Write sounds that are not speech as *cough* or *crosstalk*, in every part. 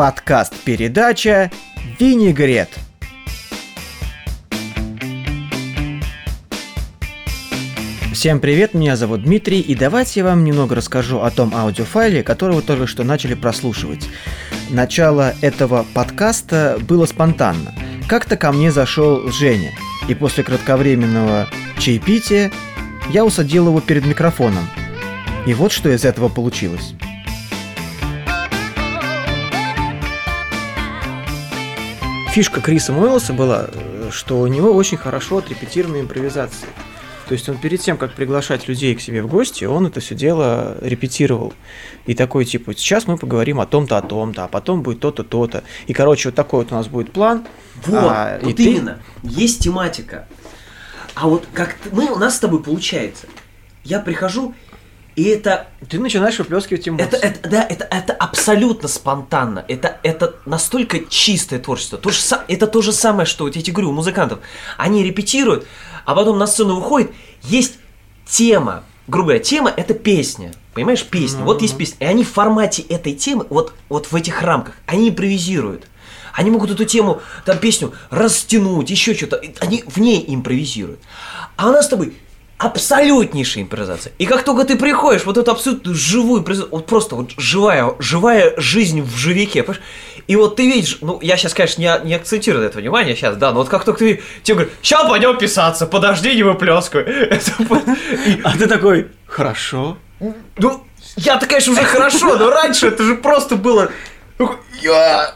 Подкаст-передача «Винегрет». Всем привет, меня зовут Дмитрий, и давайте я вам немного расскажу о том аудиофайле, который вы только что начали прослушивать. Начало этого подкаста было спонтанно. Как-то ко мне зашел Женя, и после кратковременного чаепития я усадил его перед микрофоном. И вот что из этого получилось. Фишка Криса Мойлса была, э, что у него очень хорошо отрепетированы импровизации. То есть он перед тем, как приглашать людей к себе в гости, он это все дело репетировал. И такой типа, сейчас мы поговорим о том-то, о том-то, а потом будет то-то, то-то. И, короче, вот такой вот у нас будет план. Вот, а, вот и именно. Есть тематика. А вот как мы, у нас с тобой получается. Я прихожу, и это Ты, начинаешь выплескивать эмоции. Это, это, да, это, это абсолютно спонтанно. Это, это настолько чистое творчество. То же, это то же самое, что вот я тебе говорю, у музыкантов. Они репетируют, а потом на сцену выходит, есть тема. Грубо говоря, тема это песня. Понимаешь, песня. Вот есть песня. И они в формате этой темы, вот, вот в этих рамках, они импровизируют. Они могут эту тему, там песню растянуть, еще что-то. Они в ней импровизируют. А у нас с тобой абсолютнейшая импровизация. И как только ты приходишь, вот эту абсолютно живую, импровизацию, вот просто вот живая, живая жизнь в живике, понимаешь? И вот ты видишь, ну, я сейчас, конечно, не, не акцентирую на это внимание сейчас, да, но вот как только ты, тебе говорят, сейчас пойдем писаться, подожди, не выплескивай. *laughs* А ты такой, хорошо. ну, я-то, конечно, уже хорошо, но раньше это же просто было... Я...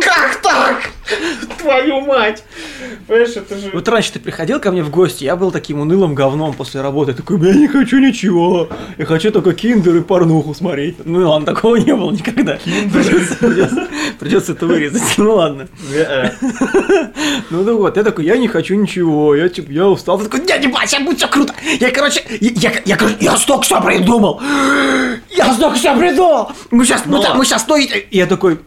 Как так? Твою мать! Понимаешь, это же... Вот раньше ты приходил ко мне в гости, я был таким унылым говном после работы. Я такой, я не хочу ничего. Я хочу только киндер и порнуху смотреть. Ну ладно, такого не было никогда. Придется, придется- придется это вырезать. Ну ладно. Э, Ну ну вот, я такой, я не хочу ничего. Я типа, я устал. Ты такой, дядя Бася, будет все круто. Я, короче, я, я, я, я столько все придумал. Я столько все придумал. Мы сейчас, мы, мы сейчас стоим. И я такой,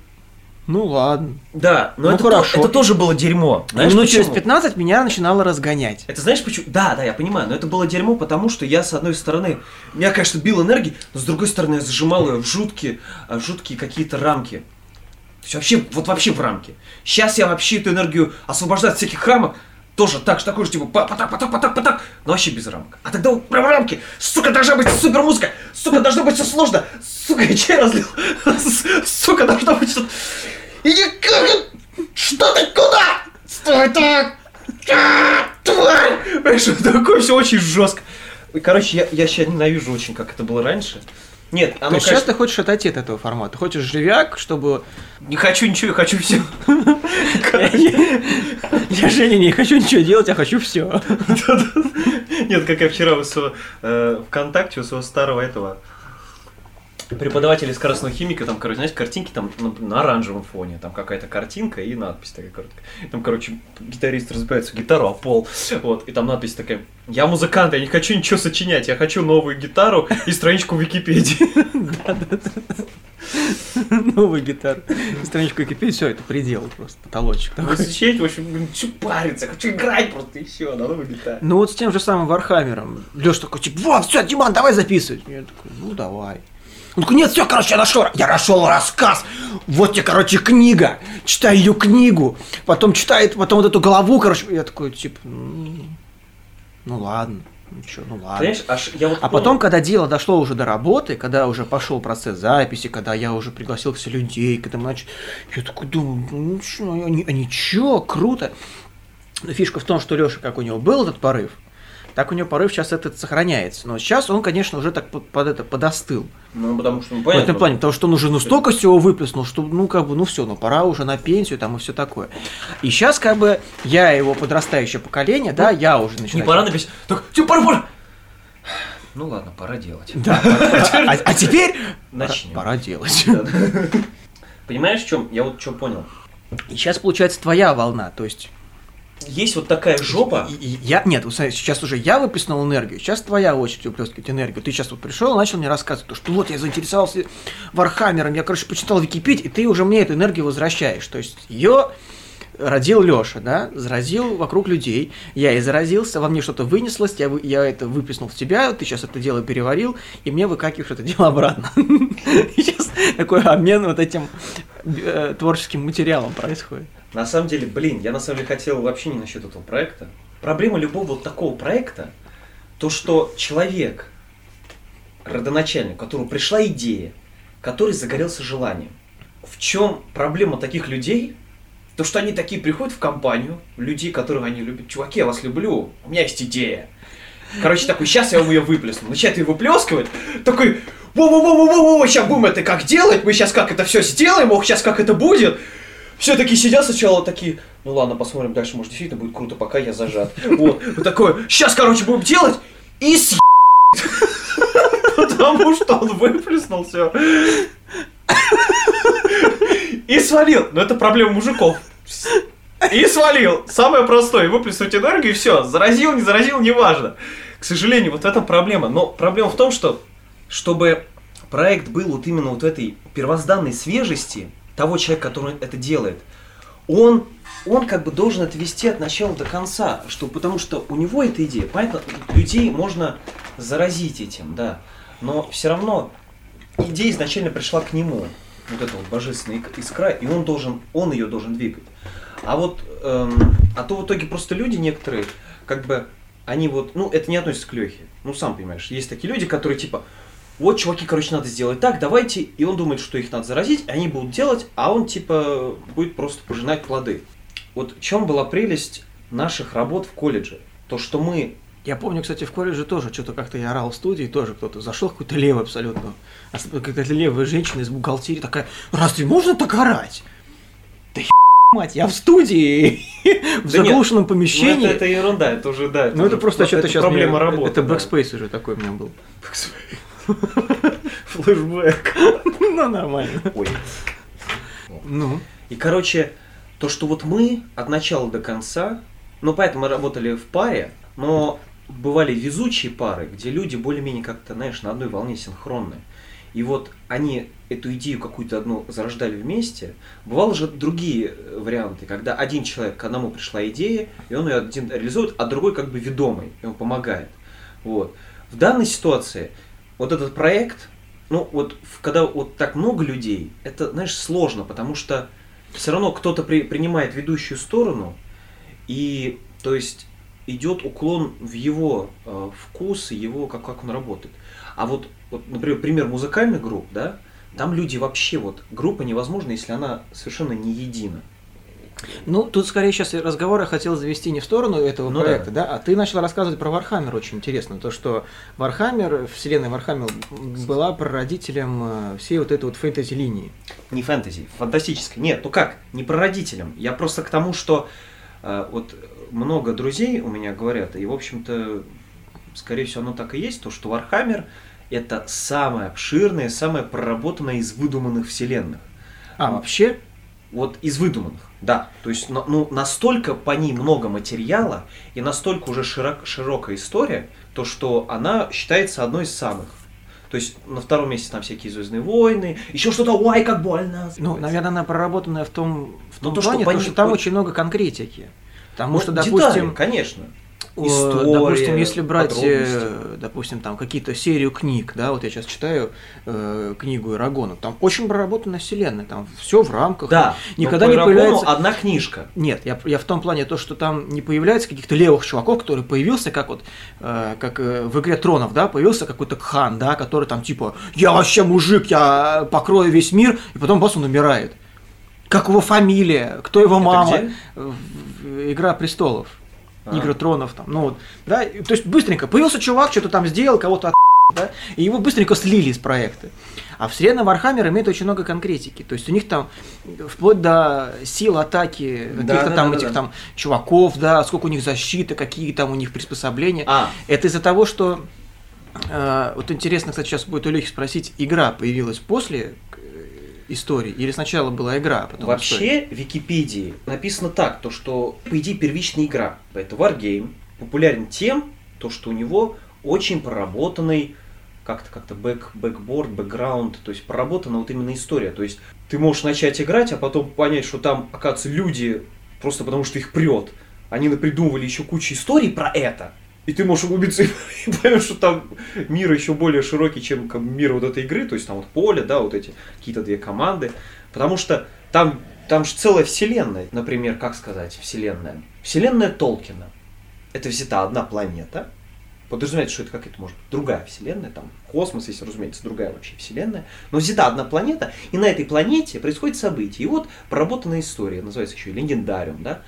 ну ладно. Да, но Ну, это, то- хорошо. это тоже было дерьмо. Знаешь, ну, через почему? 15 меня начинало разгонять. Это знаешь почему? Да, да, я понимаю, но это было дерьмо, потому что я, с одной стороны, меня, конечно, бил энергией, но с другой стороны, я зажимал ее в жуткие, а, жуткие какие-то рамки. То есть вообще, вот вообще в рамки. Сейчас я вообще эту энергию освобождаю от всяких рамок, тоже так же, такой же, типа, па- потак, потак, потак, потак, но вообще без рамок. А тогда прям рамки, сука, должна быть супер музыка, сука, должно быть все сложно, сука, я чай разлил, *laughs* сука, должно быть что-то... Иди, как- что ты, куда? Стой так! А, Тварь! Понимаешь, такое все очень жестко. И, Короче, я, я сейчас ненавижу очень, как это было раньше. Нет, То оно, есть сейчас конечно, ты хочешь отойти от этого формата. Ты хочешь живяк, чтобы... не хочу ничего, я хочу все. Я Женя не хочу ничего делать, я хочу все. *laughs* Нет, как я вчера своего э, ВКонтакте, у своего старого этого преподавателя скоростного химика, там, короче, знаете, картинки там на, на оранжевом фоне, там какая-то картинка и надпись такая короткая. Там, короче, гитарист разбивается в гитару, а пол, вот, и там надпись такая, я музыкант, я не хочу ничего сочинять, я хочу новую гитару и страничку в Википедии. *laughs* Новый гитар. Страничку Википедии, все, это предел просто, потолочек. Такой. сочинять, в общем, хочу париться, хочу играть просто все, на новой гитаре. Ну вот с тем же самым Вархаммером. Леш такой, типа, вот, все, Диман, давай записывать. Я такой, ну давай. Он такой, нет, все, короче, я нашел, я нашел рассказ. Вот тебе, короче, книга. Читай ее книгу. Потом читает, потом вот эту главу, короче. Я такой, типа, ну, ну ладно. Ну что, ну ладно. Понимаешь, аж я вот А потом, когда дело дошло уже до работы, когда уже пошел процесс записи, когда я уже пригласил все людей, когда мы начали, я такой думаю, ну что, они, они чё, круто. Но фишка в том, что Леша, как у него был этот порыв, так у него порыв сейчас этот сохраняется. Но сейчас он, конечно, уже так под, под это подостыл. Ну, потому что, ну, в понятно. этом плане, потому что он уже ну столько всего выплеснул, что ну как бы, ну все, ну пора уже на пенсию там и все такое. И сейчас как бы я его подрастающее поколение, да, я уже Не начинаю. пора написать. Так, типа, пора, пора. Ну ладно, пора делать. Да. А, а теперь Начнем. пора делать. Понимаешь, в чем? Я вот что понял. И сейчас получается твоя волна, то есть Есть вот такая жопа. и- и я нет, вот смотри, сейчас уже я выплеснул энергию, сейчас твоя очередь выплескивать энергию. Ты сейчас вот пришел, начал мне рассказывать, то, что вот я заинтересовался Вархаммером, я, короче, почитал Википедию, и ты уже мне эту энергию возвращаешь. То есть ее родил Леша, да, заразил вокруг людей, я и заразился, во мне что-то вынеслось, я, я это выплеснул в тебя, ты сейчас это дело переварил, и мне выкакиваешь это дело обратно. *laughs* Сейчас такой обмен вот этим э, творческим материалом происходит. На самом деле, блин, я на самом деле хотел вообще не насчет этого проекта. Проблема любого вот такого проекта, то что человек, родоначальник, у которого пришла идея, который загорелся желанием. В чем проблема таких людей? То, что они такие приходят в компанию, людей, которых они любят. Чуваки, я вас люблю, у меня есть идея. Короче, такой, сейчас я вам ее выплесну. Начинает ее выплескивать, такой, во-во-во-во-во, сейчас будем это как делать, мы сейчас как это все сделаем, ох, сейчас как это будет. Все такие сидят сначала такие, ну ладно, посмотрим дальше, может действительно будет круто, пока я зажат. Вот, вот такое, сейчас, короче, будем делать, и с Потому что он выплеснул все. И свалил. Но это проблема мужиков. И свалил. Самое простое. Выплеснуть энергию и все. Заразил, не заразил, неважно. К сожалению, вот в этом проблема. Но проблема в том, что чтобы проект был вот именно вот этой первозданной свежести того человека, который это делает, он, он как бы должен это вести от начала до конца, что, потому что у него эта идея, понятно, людей можно заразить этим, да, но все равно идея изначально пришла к нему, вот эта вот божественная искра, и он должен, он ее должен двигать. А вот, эм, а то в итоге просто люди некоторые, как бы, они вот, ну, это не относится к Лехе, ну, сам понимаешь, есть такие люди, которые типа, вот, чуваки, короче, надо сделать так, давайте, и он думает, что их надо заразить, они будут делать, а он, типа, будет просто пожинать плоды. Вот в чем была прелесть наших работ в колледже? То, что мы я помню, кстати, в колледже тоже что-то как-то я орал в студии, тоже кто-то зашел, какой-то левый абсолютно. Какая-то левая женщина из бухгалтерии такая, разве можно так орать? Да мать, я в студии, *laughs* в заглушенном ну, помещении. это, ерунда, это уже, да. ну, это просто что-то сейчас... Проблема работы. Это backspace уже такой у меня был. *laughs* Флэшбэк. *laughs* Ну, нормально. Ой. Ну. И, короче, то, что вот мы от начала до конца, ну, поэтому мы работали в паре, но бывали везучие пары, где люди более-менее как-то, знаешь, на одной волне синхронны. И вот они эту идею какую-то одну зарождали вместе. Бывало же другие э, варианты, когда один человек, к одному пришла идея, и он ее один реализует, а другой как бы ведомый, ему помогает. Вот. В данной ситуации вот этот проект, ну вот когда вот так много людей, это, знаешь, сложно, потому что все равно кто-то при, принимает ведущую сторону, и то есть идет уклон в его э, вкус его, как, как он работает. А вот, вот, например, пример музыкальных групп, да, там люди вообще, вот, группа невозможна, если она совершенно не едина. Ну, тут скорее сейчас разговор я хотел завести не в сторону этого ну, проекта, да. да, а ты начал рассказывать про Warhammer очень интересно. То, что Warhammer, вселенная Warhammer была прародителем э, всей вот этой вот фэнтези-линии. Не фэнтези, фантастической. Нет, ну как, не прародителем. Я просто к тому, что э, вот много друзей у меня говорят, и, в общем-то, скорее всего, оно так и есть, то, что Warhammer это самое обширное, самое проработанное из выдуманных вселенных. А, вообще? Вот из выдуманных, да. То есть, ну, настолько по ней много материала и настолько уже широк, широкая история, то, что она считается одной из самых. То есть на втором месте там всякие Звездные войны, еще что-то, ой, как больно. Ну, наверное, она проработанная в том, в том ну, то, плане, что, что там очень много конкретики. Потому ну, что, допустим, детали, конечно. История, допустим, если брать, э, допустим, там какие-то серию книг, да, вот я сейчас читаю э, книгу Ирагона, там очень проработана вселенная, там все в рамках. Да. Никогда не появляется одна книжка. Нет, я, я в том плане то, что там не появляется каких-то левых чуваков, который появился как вот, э, как э, в игре Тронов, да, появился какой-то Кхал, да, который там типа, я вообще мужик, я покрою весь мир, и потом бац он умирает. Как его фамилия, кто его мама. Где? Игра престолов. А. Игры тронов там. Ну вот. Да, то есть быстренько появился чувак, что-то там сделал, кого-то да, и его быстренько слили из проекта. А вселенная Warhammer имеет очень много конкретики. То есть у них там вплоть до сил атаки каких-то да, там да, этих да. там чуваков, да, сколько у них защиты, какие там у них приспособления. А. Это из-за того, что э, вот интересно, кстати, сейчас будет у Лехи спросить, игра появилась после истории? Или сначала была игра, а потом Вообще история? в Википедии написано так, то что, по идее, первичная игра. Это Wargame. Популярен тем, то, что у него очень проработанный как-то как-то back, backboard, бэкграунд, то есть проработана вот именно история. То есть ты можешь начать играть, а потом понять, что там, оказывается, люди просто потому что их прет. Они напридумывали еще кучу историй про это. И ты можешь углубиться *laughs* и поймешь, что там мир еще более широкий, чем мир вот этой игры, то есть там вот поле, да, вот эти какие-то две команды. Потому что Там, там же целая вселенная, например, как сказать, вселенная. Вселенная Толкина. Это взята одна планета, подразумевается, что это какая-то, может быть, другая вселенная, там космос, если, разумеется, другая вообще вселенная, но взята одна планета, и на этой планете происходит событие. И вот проработанная история, называется еще и легендариум, да.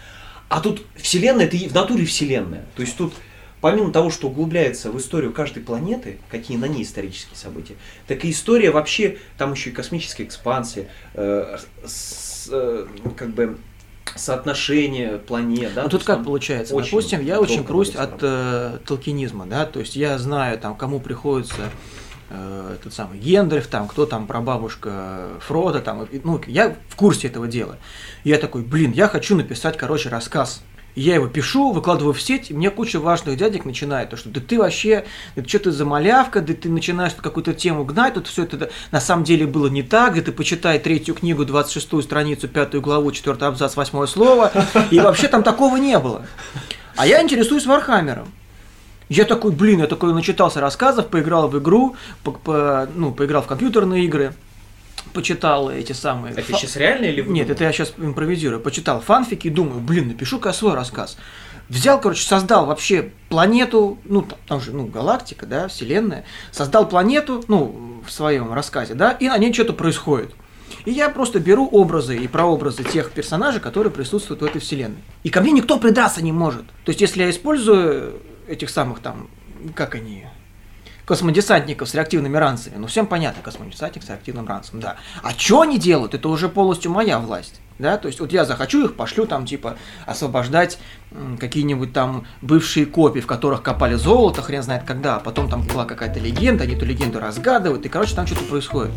А тут вселенная, это в натуре вселенная. То есть тут помимо того, что углубляется в историю каждой планеты, какие на ней исторические события, так и история вообще, там еще и космическая экспансия, э, с, э, как бы соотношение планет, да? Ну, тут как получается? Очень Допустим, я очень прусь от э, толкинизма, да, то есть я знаю, там, кому приходится э, тот самый Гендрих, там, кто там прабабушка Фрода, там, ну, я в курсе этого дела. Я такой, блин, я хочу написать, короче, рассказ я его пишу, выкладываю в сеть, и мне куча важных дядек начинает, то что да ты вообще, да что ты за малявка, да ты начинаешь какую-то тему гнать, тут все это на самом деле было не так, да ты почитай третью книгу, 26 страницу, пятую главу, четвертый абзац, восьмое слово, и вообще там такого не было. А я интересуюсь Warhammer ом. Я такой, блин, я такой начитался рассказов, поиграл в игру, по, по, ну, поиграл в компьютерные игры, почитал эти самые... Это фа... сейчас реально или вы Нет, это я сейчас импровизирую. Почитал фанфики и думаю, блин, напишу-ка свой рассказ. Взял, короче, создал вообще планету, ну, там же, ну, галактика, да, вселенная, создал планету, ну, в своем рассказе, да, и на ней что-то происходит. И я просто беру образы и прообразы тех персонажей, которые присутствуют в этой вселенной. И ко мне никто придраться не может. То есть, если я использую этих самых там, как они, космодесантников с реактивными ранцами. Ну, всем понятно, космодесантник с реактивным ранцем, да. А что они делают, это уже полностью моя власть. Да, то есть вот я захочу их, пошлю там типа освобождать какие-нибудь там бывшие копии, в которых копали золото, хрен знает когда, а потом там была какая-то легенда, они эту легенду разгадывают, и короче там что-то происходит.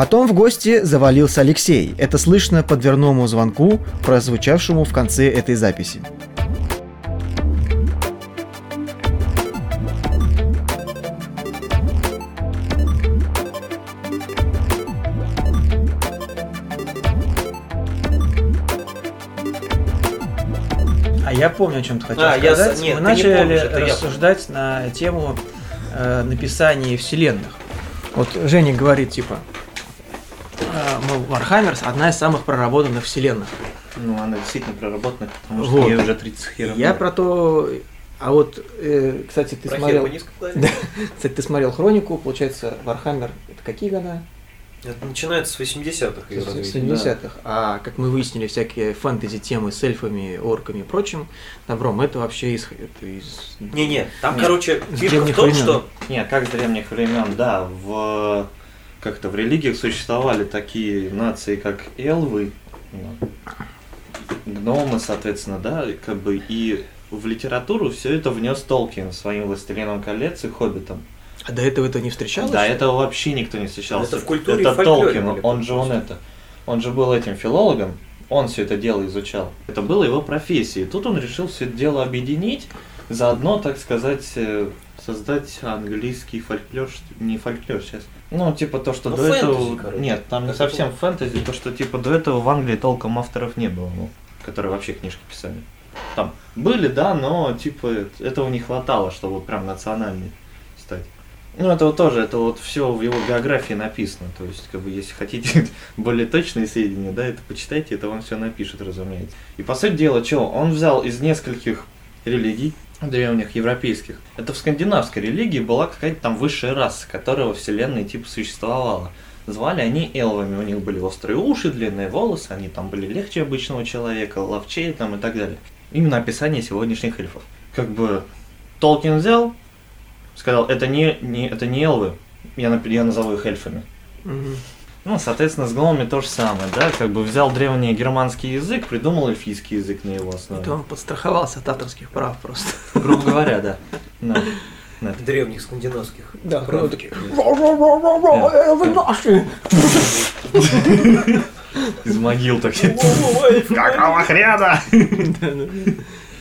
Потом в гости завалился Алексей. Это слышно по дверному звонку, прозвучавшему в конце этой записи. А я помню, о чем ты хотел а, сказать. Я... Нет, Мы начали не помнишь, рассуждать я... на тему э, написания вселенных. Вот Женя говорит, типа, ну, Warhammer одна из самых проработанных вселенных. Ну, она действительно проработана, потому что вот. ей уже 30 херов. Я про то... А вот, э, кстати, ты про смотрел... *laughs* кстати, ты смотрел Хронику, получается, Warhammer, это какие года? Это начинается с 80-х. С 80-х. Да. А как мы выяснили, всякие фэнтези-темы с эльфами, орками и прочим добром, это вообще из... Это из... Не-не, там, Нет, короче, фишка в том, времен. что... Нет, как с древних времен, да, в как-то в религиях существовали такие нации, как элвы, ну, гномы, соответственно, да, как бы и в литературу все это внес Толкин своим «Властелином колец» и «Хоббитом». А до этого это не встречалось? Да, этого вообще никто не встречался. Это в культуре Это Толкин, он же он это, он же был этим филологом, он все это дело изучал. Это было его профессией. Тут он решил все это дело объединить, заодно, так сказать, э, создать английский фольклор, не фольклор сейчас, ну, типа то, что ну, до фэнтези, этого... Короче. Нет, там не совсем фэнтези, то, что типа до этого в Англии толком авторов не было, ну, которые вообще книжки писали. Там были, да, но типа этого не хватало, чтобы прям национальный стать. Ну, это вот тоже, это вот все в его биографии написано. То есть, как бы, если хотите *laughs* более точные сведения, да, это почитайте, это он все напишет, разумеется. И по сути дела, что, он взял из нескольких религий, древних европейских. Это в скандинавской религии была какая-то там высшая раса, которая во вселенной типа существовала. Звали они элвами, у них были острые уши, длинные волосы, они там были легче обычного человека, ловчее там и так далее. Именно описание сегодняшних эльфов. Как бы Толкин взял, сказал, это не, не, это не элвы, я, я назову их эльфами. Угу. Ну, соответственно, с гномами то же самое, да, как бы взял древний германский язык, придумал эльфийский язык на его основе. Это он подстраховался от авторских прав просто. Грубо говоря, да. да. *laughs* да. Древних скандинавских. Да, прав. такие. Вы наши! Из могил такие. Какого хрена?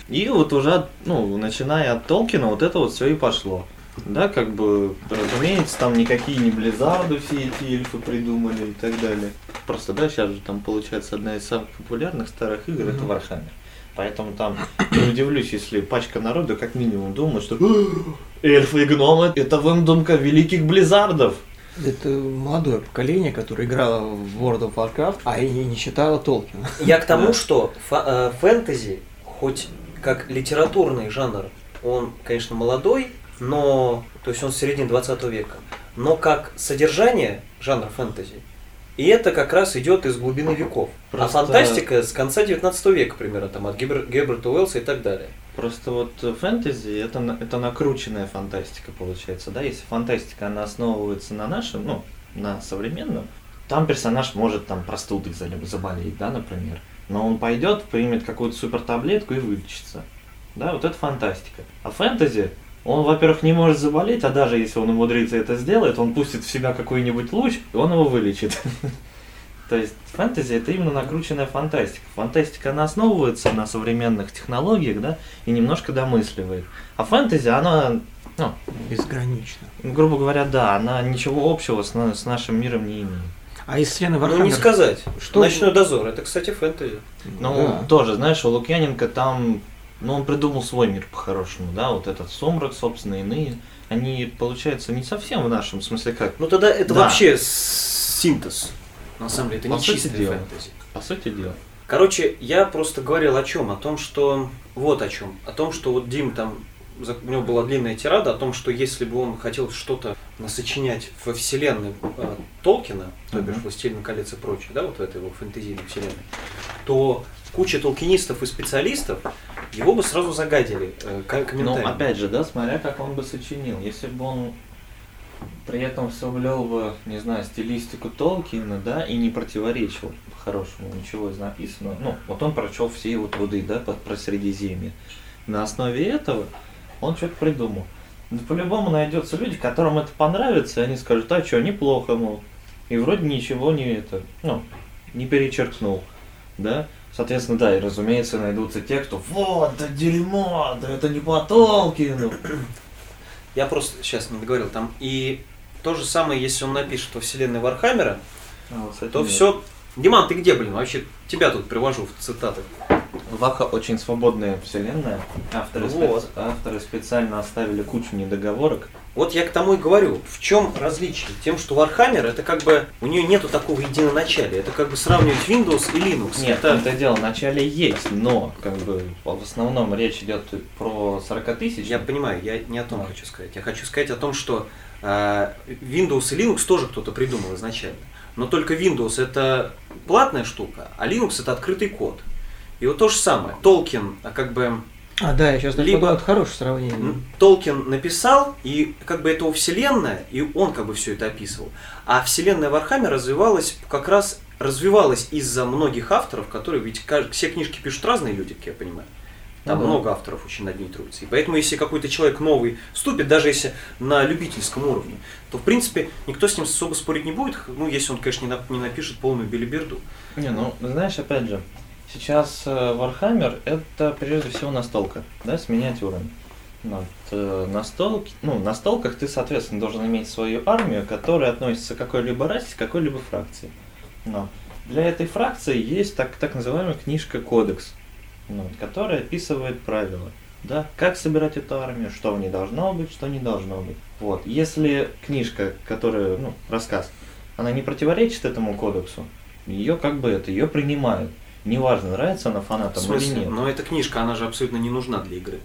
И вот уже, ну, начиная от Толкина, вот это вот все и пошло. Да, как бы, разумеется, там никакие не Близзарды все эти эльфы придумали и так далее. Просто, да, сейчас же там получается одна из самых популярных старых игр, mm-hmm. это Warhammer. Поэтому там не удивлюсь, если пачка народа как минимум думает, что эльфы и гномы это выдумка великих близзардов. Это молодое поколение, которое играло в World of Warcraft, а и не читало Толкина. Я к тому, что э, фэнтези, хоть как литературный жанр, он, конечно, молодой, но, то есть он с середины 20 века, но как содержание жанра фэнтези, и это как раз идет из глубины веков. А Просто... А фантастика с конца 19 века примерно, там от Гебер... Герберта Уэллса и так далее. Просто вот фэнтези это, это накрученная фантастика получается, да? Если фантастика, она основывается на нашем, ну, на современном, там персонаж может там простудой заболеть, да, например. Но он пойдет, примет какую-то супер таблетку и вылечится. Да, вот это фантастика. А фэнтези, он, во-первых, не может заболеть, а даже если он умудрится это сделать, он пустит в себя какой-нибудь луч, и он его вылечит. *laughs* То есть фэнтези это именно накрученная фантастика. Фантастика она основывается на современных технологиях, да, и немножко домысливает. А фэнтези, она, ну, безгранична. Грубо говоря, да, она ничего общего с, с нашим миром не имеет. А из Вселенной Warhammer... Ну, не сказать. Что... Ночной дозор, это, кстати, фэнтези. Ну, да. тоже, знаешь, у Лукьяненко там но он придумал свой мир по-хорошему, да, вот этот сумрак, собственно, иные. Они, получается, не совсем в нашем смысле как. Ну тогда это да. вообще синтез. На самом деле, это по не чистая дела. фэнтези. По сути дела. Короче, я просто говорил о чем? О том, что... Вот о чем. О том, что вот Дим там... У него была длинная тирада о том, что если бы он хотел что-то насочинять во вселенной э, Толкина, то бишь uh-huh. «Властелин колец» и прочее, да, вот в этой его фэнтезийной вселенной, то куча толкинистов и специалистов его бы сразу загадили э. Ну, опять же, да, смотря как он бы сочинил. Если бы он при этом соблюл бы, не знаю, стилистику Толкина, да, и не противоречил по-хорошему ничего из написанного. Ну, вот он прочел все его труды, да, про Средиземье. На основе этого он что-то придумал. Да по-любому найдется люди, которым это понравится, и они скажут, а что, неплохо, мол. И вроде ничего не это, ну, не перечеркнул, да. Соответственно, да, и разумеется, найдутся те, кто вот, да дерьмо, да это не по Толкину. *clears throat* Я просто сейчас не договорил, там и то же самое, если он напишет во вселенной Вархаммера, а, вот, то все. Диман, ты где, блин? Вообще тебя тут привожу в цитаты. Ваха очень свободная вселенная. Авторы, вот. специ... Авторы специально оставили кучу недоговорок. Вот я к тому и говорю, в чем различие? Тем, что Warhammer это как бы, у нее нету такого единоначалия, это как бы сравнивать Windows и Linux. Нет, это, это дело, начале есть, но как бы в основном речь идет про 40 тысяч. Я понимаю, я не о том хочу сказать. Я хочу сказать о том, что э, Windows и Linux тоже кто-то придумал изначально. Но только Windows это платная штука, а Linux это открытый код. И вот то же самое. Толкин, а как бы а, да, я сейчас либо это хорошее сравнение. Толкин написал, и как бы это у вселенная, и он как бы все это описывал. А вселенная Warhammer развивалась как раз развивалась из-за многих авторов, которые ведь все книжки пишут разные люди, как я понимаю. Там ну, много авторов очень над ней трудится. И поэтому, если какой-то человек новый вступит, даже если на любительском уровне, то, в принципе, никто с ним особо спорить не будет, ну, если он, конечно, не напишет полную белиберду. Не, ну, знаешь, опять же, Сейчас э, Warhammer это прежде всего настолка, да, с миниатюрами. Вот, э, настолки, ну, на столках ты, соответственно, должен иметь свою армию, которая относится к какой-либо расе, к какой-либо фракции. Но для этой фракции есть так, так называемая книжка-кодекс, ну, которая описывает правила. Да, как собирать эту армию, что в ней должно быть, что не должно быть. Вот. Если книжка, которая, ну, рассказ, она не противоречит этому кодексу, ее как бы это, ее принимают. Неважно, нравится она фанатам или нет. Но эта книжка, она же абсолютно не нужна для игры.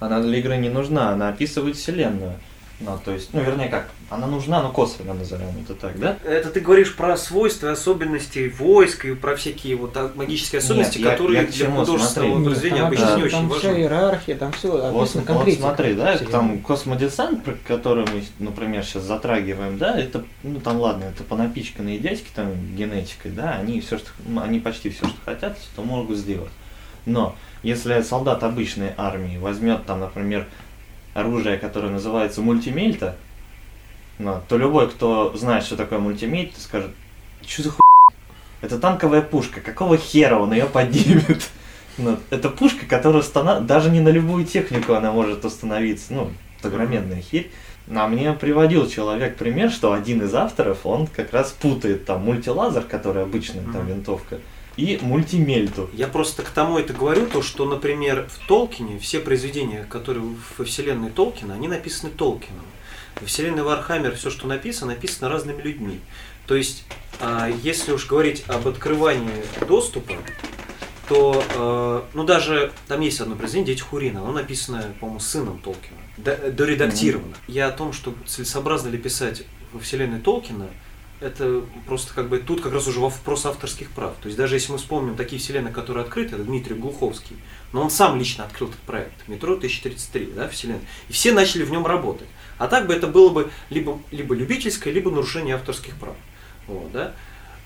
Она для игры не нужна, она описывает вселенную. Ну, то есть, ну, вернее, как, она нужна, но косвенно назовем это так, да? Это ты говоришь про свойства, особенности войск и про всякие вот магические особенности, Нет, которые я, я для художественного произведения обычно да, не очень там важны. Там вся иерархия, там все описано вот, вот смотри, да, там космодесант, про который мы, например, сейчас затрагиваем, да, это, ну, там, ладно, это понапичканные дядьки там генетикой, да, они все, что, они почти все, что хотят, то могут сделать. Но если солдат обычной армии возьмет там, например, оружие, которое называется мультимельта, ну, то любой, кто знает, что такое мультимельта, скажет, что за хуй? Это танковая пушка, какого хера он ее поднимет? Ну, это пушка, которая установ... даже не на любую технику она может установиться, ну, огроменная херь. А мне приводил человек пример, что один из авторов, он как раз путает там мультилазер, который обычная там винтовка, и мультимельту. Я просто к тому это говорю, то что, например, в Толкине все произведения, которые во вселенной Толкина, они написаны Толкином. Во вселенной Warhammer все, что написано, написано разными людьми. То есть, а, если уж говорить об открывании доступа, то, э, ну даже там есть одно произведение «Дети Хурина», оно написано, по-моему, сыном Толкина, доредактировано. Mm-hmm. Я о том, что целесообразно ли писать во вселенной Толкина, это просто как бы тут как раз уже вопрос авторских прав. То есть даже если мы вспомним такие вселенные, которые открыты, это Дмитрий Глуховский, но он сам лично открыл этот проект, метро 1033, да, вселенная, и все начали в нем работать. А так бы это было бы либо, либо любительское, либо нарушение авторских прав. Вот, да?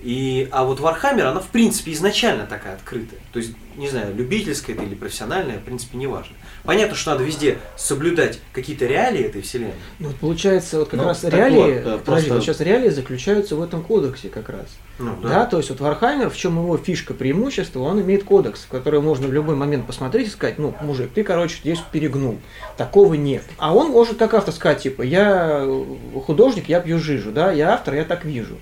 И, а вот Warhammer, она в принципе изначально такая открытая. То есть, не знаю, любительская это или профессиональная, в принципе, не важно. Понятно, что надо везде соблюдать какие-то реалии этой вселенной. Ну, вот получается, вот как ну, раз реалии, вот, подожди, просто... вот сейчас реалии заключаются в этом кодексе как раз. Ну, да. да, то есть вот Warhammer, в чем его фишка, преимущество, он имеет кодекс, в который можно в любой момент посмотреть и сказать, ну, мужик, ты, короче, здесь перегнул. Такого нет. А он может как автор сказать, типа, я художник, я пью жижу, да, я автор, я так вижу.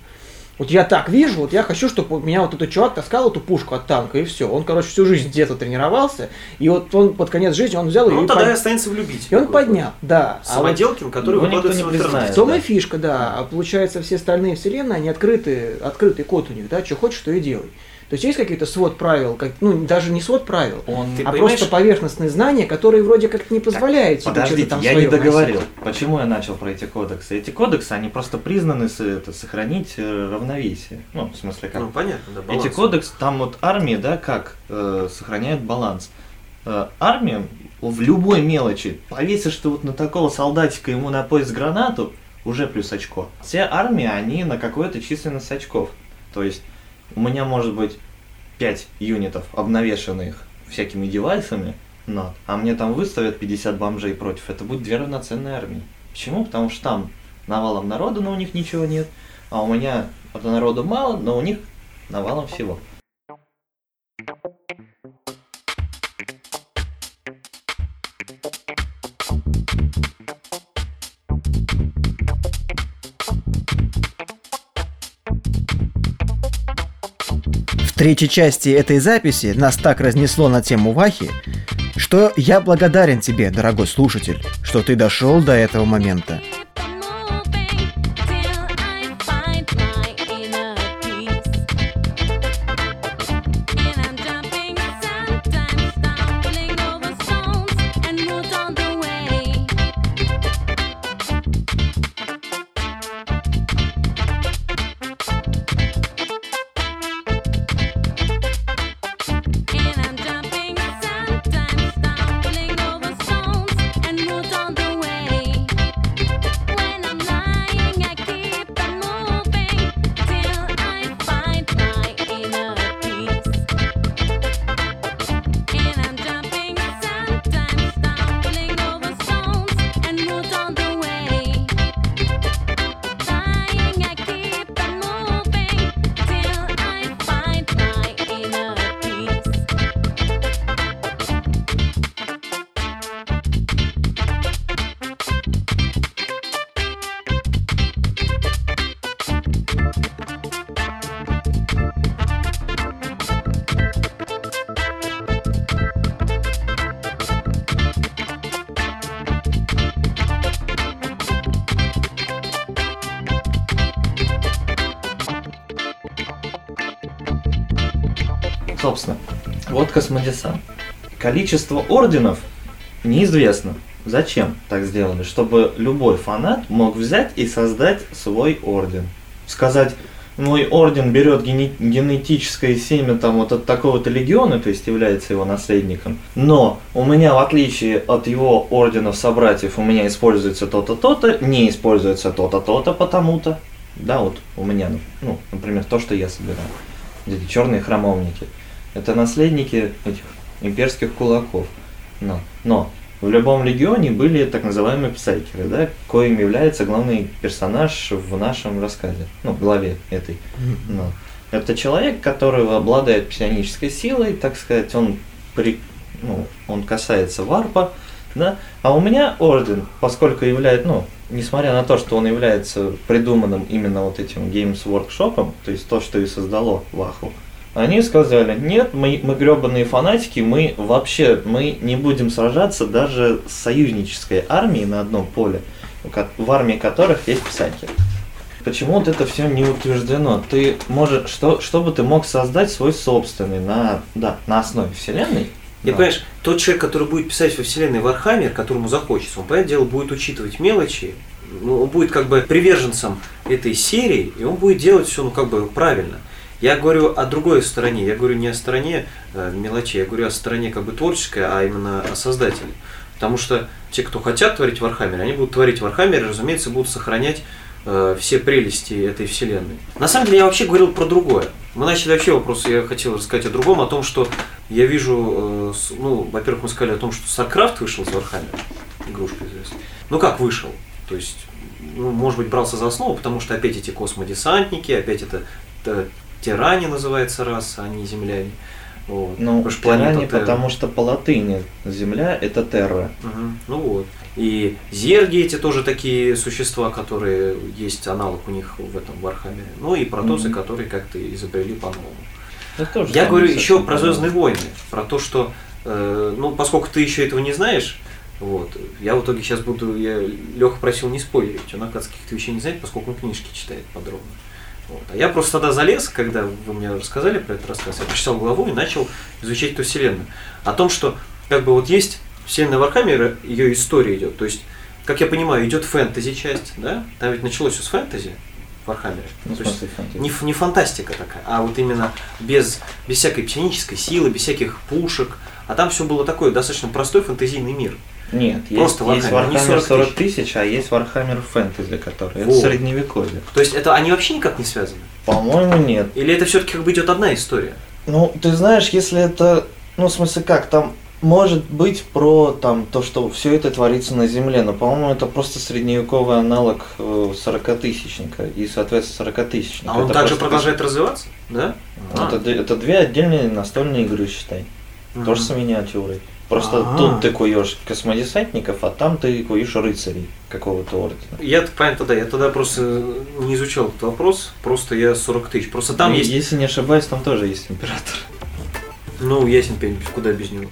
Вот я так вижу, вот я хочу, чтобы меня вот этот чувак таскал эту пушку от танка, и все. Он, короче, всю жизнь где-то тренировался, и вот он под конец жизни он взял ну, и... Он тогда под... и останется влюбить. И он поднял, да. Самоделкин, а вот... который выкладывается не признает. В том да. и фишка, да. А получается, все остальные вселенные, они открыты, открытый код у них, да, что хочешь, то и делай. То есть есть какие-то свод правил, как, ну даже не свод правил, Он, а просто поверхностные знания, которые вроде как не позволяют так, тебе что-то там я не договорил. Носить. Почему я начал про эти кодексы? Эти кодексы, они просто признаны с, это, сохранить э, равновесие. Ну, в смысле как? Ну, понятно, да, баланс. Эти кодексы, там вот армия, да, как э, сохраняет баланс. Э, армия в любой мелочи, повесишь ты вот на такого солдатика ему на пояс гранату, уже плюс очко. Все армии, они на какой-то численность очков. То есть у меня может быть 5 юнитов, обнавешенных всякими девайсами, но, а мне там выставят 50 бомжей против, это будет две равноценные армии. Почему? Потому что там навалом народа, но у них ничего нет, а у меня народу мало, но у них навалом всего. Третьей части этой записи нас так разнесло на тему Вахи, что я благодарен тебе, дорогой слушатель, что ты дошел до этого момента. Космодесант. Количество орденов неизвестно. Зачем так сделали? Чтобы любой фанат мог взять и создать свой орден. Сказать, мой орден берет гене- генетическое семя там вот от такого-то легиона, то есть является его наследником, но у меня, в отличие от его орденов собратьев, у меня используется то-то, то-то, не используется то-то, то-то, потому-то. Да, вот у меня, ну, например, то, что я собираю. Эти черные храмовники – это наследники этих имперских кулаков. Но, но в любом легионе были так называемые псайкеры, да, коим является главный персонаж в нашем рассказе, ну, главе этой. Но. Это человек, который обладает псионической силой, так сказать, он, при, ну, он касается варпа, да, а у меня орден, поскольку является, ну, несмотря на то, что он является придуманным именно вот этим Games Workshop, то есть то, что и создало Ваху, Они сказали, нет, мы, мы гребаные фанатики, мы вообще мы не будем сражаться даже с союзнической армией на одном поле, в армии которых есть псайкеры. Почему вот это все не утверждено? Ты можешь, что, чтобы ты мог создать свой собственный на, да, на основе вселенной, и да. понимаешь, тот человек, который будет писать во вселенной Warhammer, которому захочется, он, понятное дело, будет учитывать мелочи, ну, он будет как бы приверженцем этой серии, и он будет делать все ну, как бы правильно. Я говорю о другой стороне, я говорю не о стороне э, мелочей, я говорю о стороне как бы творческой, а именно о создателе. Потому что те, кто хотят творить Warhammer, они будут творить Warhammer и, разумеется, будут сохранять э, все прелести этой вселенной. На самом деле я вообще говорил про другое. Мы начали вообще вопрос, я хотел рассказать о другом, о том, что я вижу, э, ну, во-первых, мы сказали о том, что StarCraft вышел из Warhammer а, игрушка известная. Ну как вышел? То есть, ну, может быть, брался за основу, потому что опять эти космодесантники, опять это терране называется раса, а не земляне. Вот. Ну, потому что терране, потому что по латыни земля это терра. Угу. Ну вот. И зерги эти тоже такие существа, которые есть аналог у них в этом Вархаммере. Ну и протосы, угу. которые как-то изобрели по-новому. Я говорю еще про Звездные войны, про то, что, э, ну, поскольку ты еще этого не знаешь, вот, я в итоге сейчас буду, я Леха просил не спойлерить, он, оказывается, каких-то вещей не знает, поскольку он книжки читает подробно. Вот. А я просто тогда залез, когда вы мне рассказали про этот рассказ, я прочитал главу и начал изучать эту вселенную. О том, что как бы вот есть вселенная Вархаммера, ее история идет. То есть, как я понимаю, идет фэнтези часть, да? Там ведь началось все с фэнтези в Вархаммере. Ну, То есть, не, не фантастика такая, а вот именно без, без всякой псионической силы, без всяких пушек. А там все было такое достаточно простой фэнтезийный мир. Нет, Просто есть, Warhammer, есть Warhammer 40 тысяч, а есть Warhammer Fantasy, который вот. это средневековье. То есть это они вообще никак не связаны? По-моему, нет. Или это все-таки как бы идет одна история? Ну, ты знаешь, если это, ну, в смысле как, там может быть про там то, что все это творится на Земле, но, по-моему, это просто средневековый аналог 40-тысячника э, и, соответственно, 40-тысячника. А он это также продолжает развиваться, да? Ну, а. Это, это две отдельные настольные игры, считай. Угу. Тоже с миниатюрой. Просто А-а-а. тут ты куешь космодесантников, а там ты куешь рыцарей какого-то ордена. Я понятно, тогда, я тогда просто не изучал этот вопрос, просто я 40 тысяч. Просто там и, есть. Если не ошибаюсь, там тоже есть император. Ну, ясен пень, куда без него.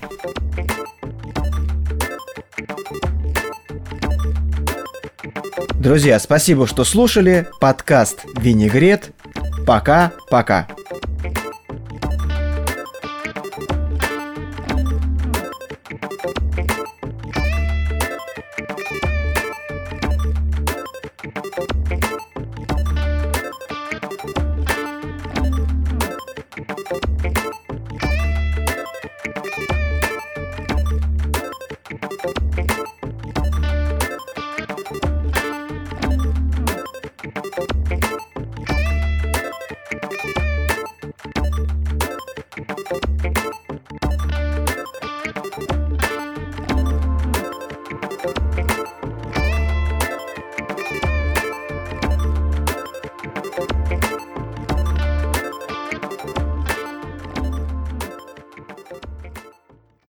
Друзья, спасибо, что слушали. Подкаст «Винегрет». Пока-пока.